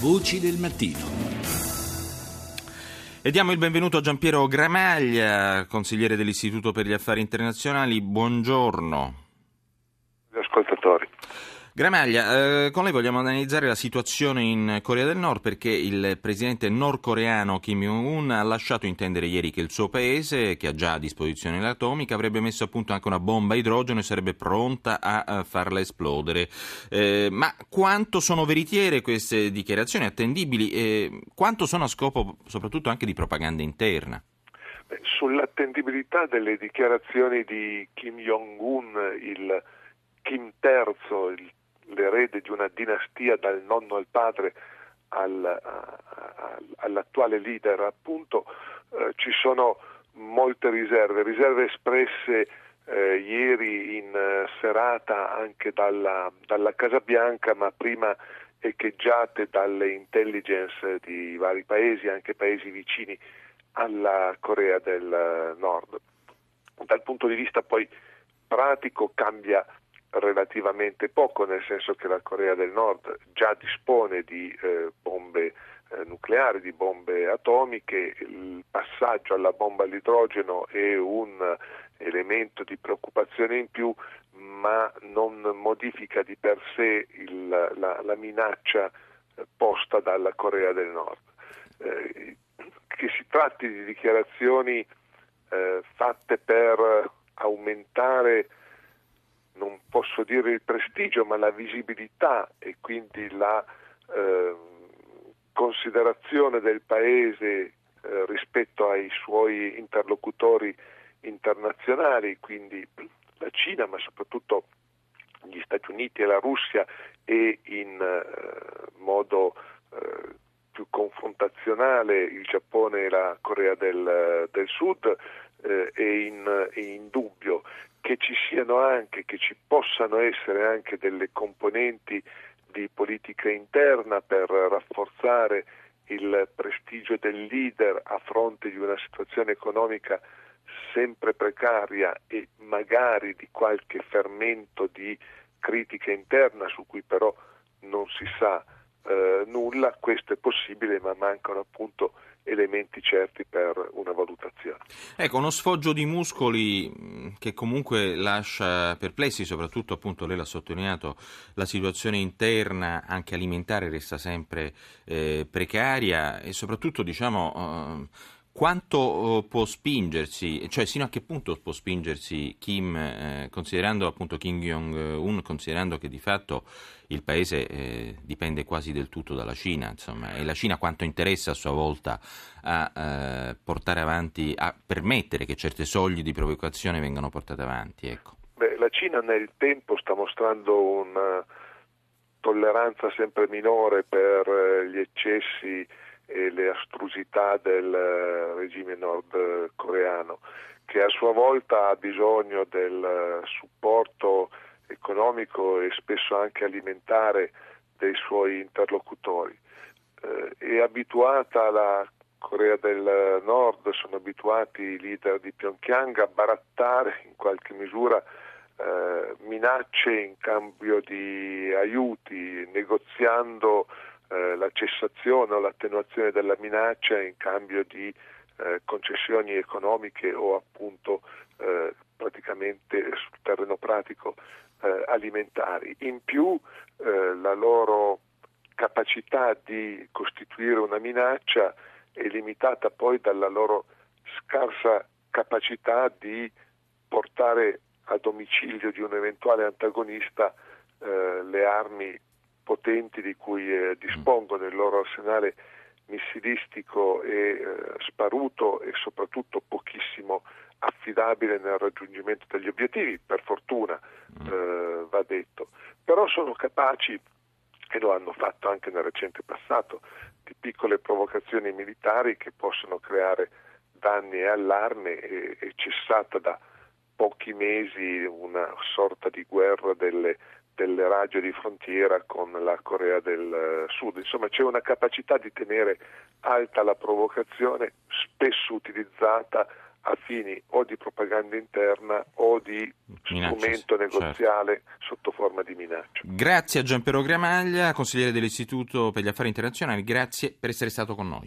Voci del mattino. E diamo il benvenuto a Giampiero Gramaglia, consigliere dell'Istituto per gli Affari Internazionali. Buongiorno. Gli ascoltatori. Gramaglia, eh, con lei vogliamo analizzare la situazione in Corea del Nord perché il presidente nordcoreano Kim Jong-un ha lasciato intendere ieri che il suo paese, che ha già a disposizione l'atomica, avrebbe messo a punto anche una bomba a idrogeno e sarebbe pronta a, a farla esplodere. Eh, ma quanto sono veritiere queste dichiarazioni, attendibili, e quanto sono a scopo soprattutto anche di propaganda interna? Sull'attendibilità delle dichiarazioni di Kim Jong-un, il Kim III, il l'erede di una dinastia dal nonno al padre al, a, a, all'attuale leader, appunto eh, ci sono molte riserve, riserve espresse eh, ieri in eh, serata anche dalla, dalla Casa Bianca, ma prima echeggiate dalle intelligence di vari paesi, anche paesi vicini alla Corea del Nord. Dal punto di vista poi pratico cambia relativamente poco, nel senso che la Corea del Nord già dispone di eh, bombe eh, nucleari, di bombe atomiche, il passaggio alla bomba all'idrogeno è un elemento di preoccupazione in più, ma non modifica di per sé il, la, la, minaccia eh, posta dalla Corea del Nord. Eh, che si tratti di dichiarazioni eh, fatte per aumentare posso dire il prestigio, ma la visibilità e quindi la eh, considerazione del Paese eh, rispetto ai suoi interlocutori internazionali, quindi la Cina, ma soprattutto gli Stati Uniti e la Russia e in eh, modo eh, più confrontazionale il Giappone e la Corea del, del Sud eh, è, in, è in dubbio che ci siano anche, che ci possano essere anche delle componenti di politica interna per rafforzare il prestigio del leader a fronte di una situazione economica sempre precaria e magari di qualche fermento di critica interna su cui però non si sa eh, nulla, questo è possibile ma mancano appunto elementi certi per una valutazione. Ecco, uno sfoggio di muscoli mm, che comunque lascia perplessi, soprattutto appunto lei l'ha sottolineato, la situazione interna anche alimentare resta sempre eh, precaria e soprattutto diciamo eh, quanto può spingersi, cioè sino a che punto può spingersi Kim, eh, considerando appunto Kim Jong-un, considerando che di fatto il paese eh, dipende quasi del tutto dalla Cina, insomma, e la Cina quanto interessa a sua volta a eh, portare avanti, a permettere che certe soglie di provocazione vengano portate avanti. Ecco. Beh, la Cina nel tempo sta mostrando una tolleranza sempre minore per eh, gli eccessi e le astrusità del eh, regime nordcoreano, che a sua volta ha bisogno del eh, supporto economico e spesso anche alimentare dei suoi interlocutori. Eh, è abituata la Corea del Nord, sono abituati i leader di Pyongyang a barattare in qualche misura eh, minacce in cambio di aiuti, negoziando eh, la cessazione o l'attenuazione della minaccia in cambio di eh, concessioni economiche o appunto eh, praticamente sul terreno pratico eh, alimentari. In più eh, la loro capacità di costituire una minaccia è limitata poi dalla loro scarsa capacità di portare a domicilio di un eventuale antagonista eh, le armi potenti di cui eh, dispongono il loro arsenale missilistico e eh, sparuto e soprattutto pochissimo affidabile nel raggiungimento degli obiettivi, per fortuna mm. eh, va detto, però sono capaci, e lo hanno fatto anche nel recente passato, di piccole provocazioni militari che possono creare danni e allarme e, e cessata da pochi mesi una sorta di guerra delle delle radio di frontiera con la Corea del eh, Sud. Insomma c'è una capacità di tenere alta la provocazione spesso utilizzata a fini o di propaganda interna o di Minaccia, strumento negoziale certo. sotto forma di minaccia. Grazie a Gianpiero Gramaglia, consigliere dell'Istituto per gli Affari Internazionali, grazie per essere stato con noi.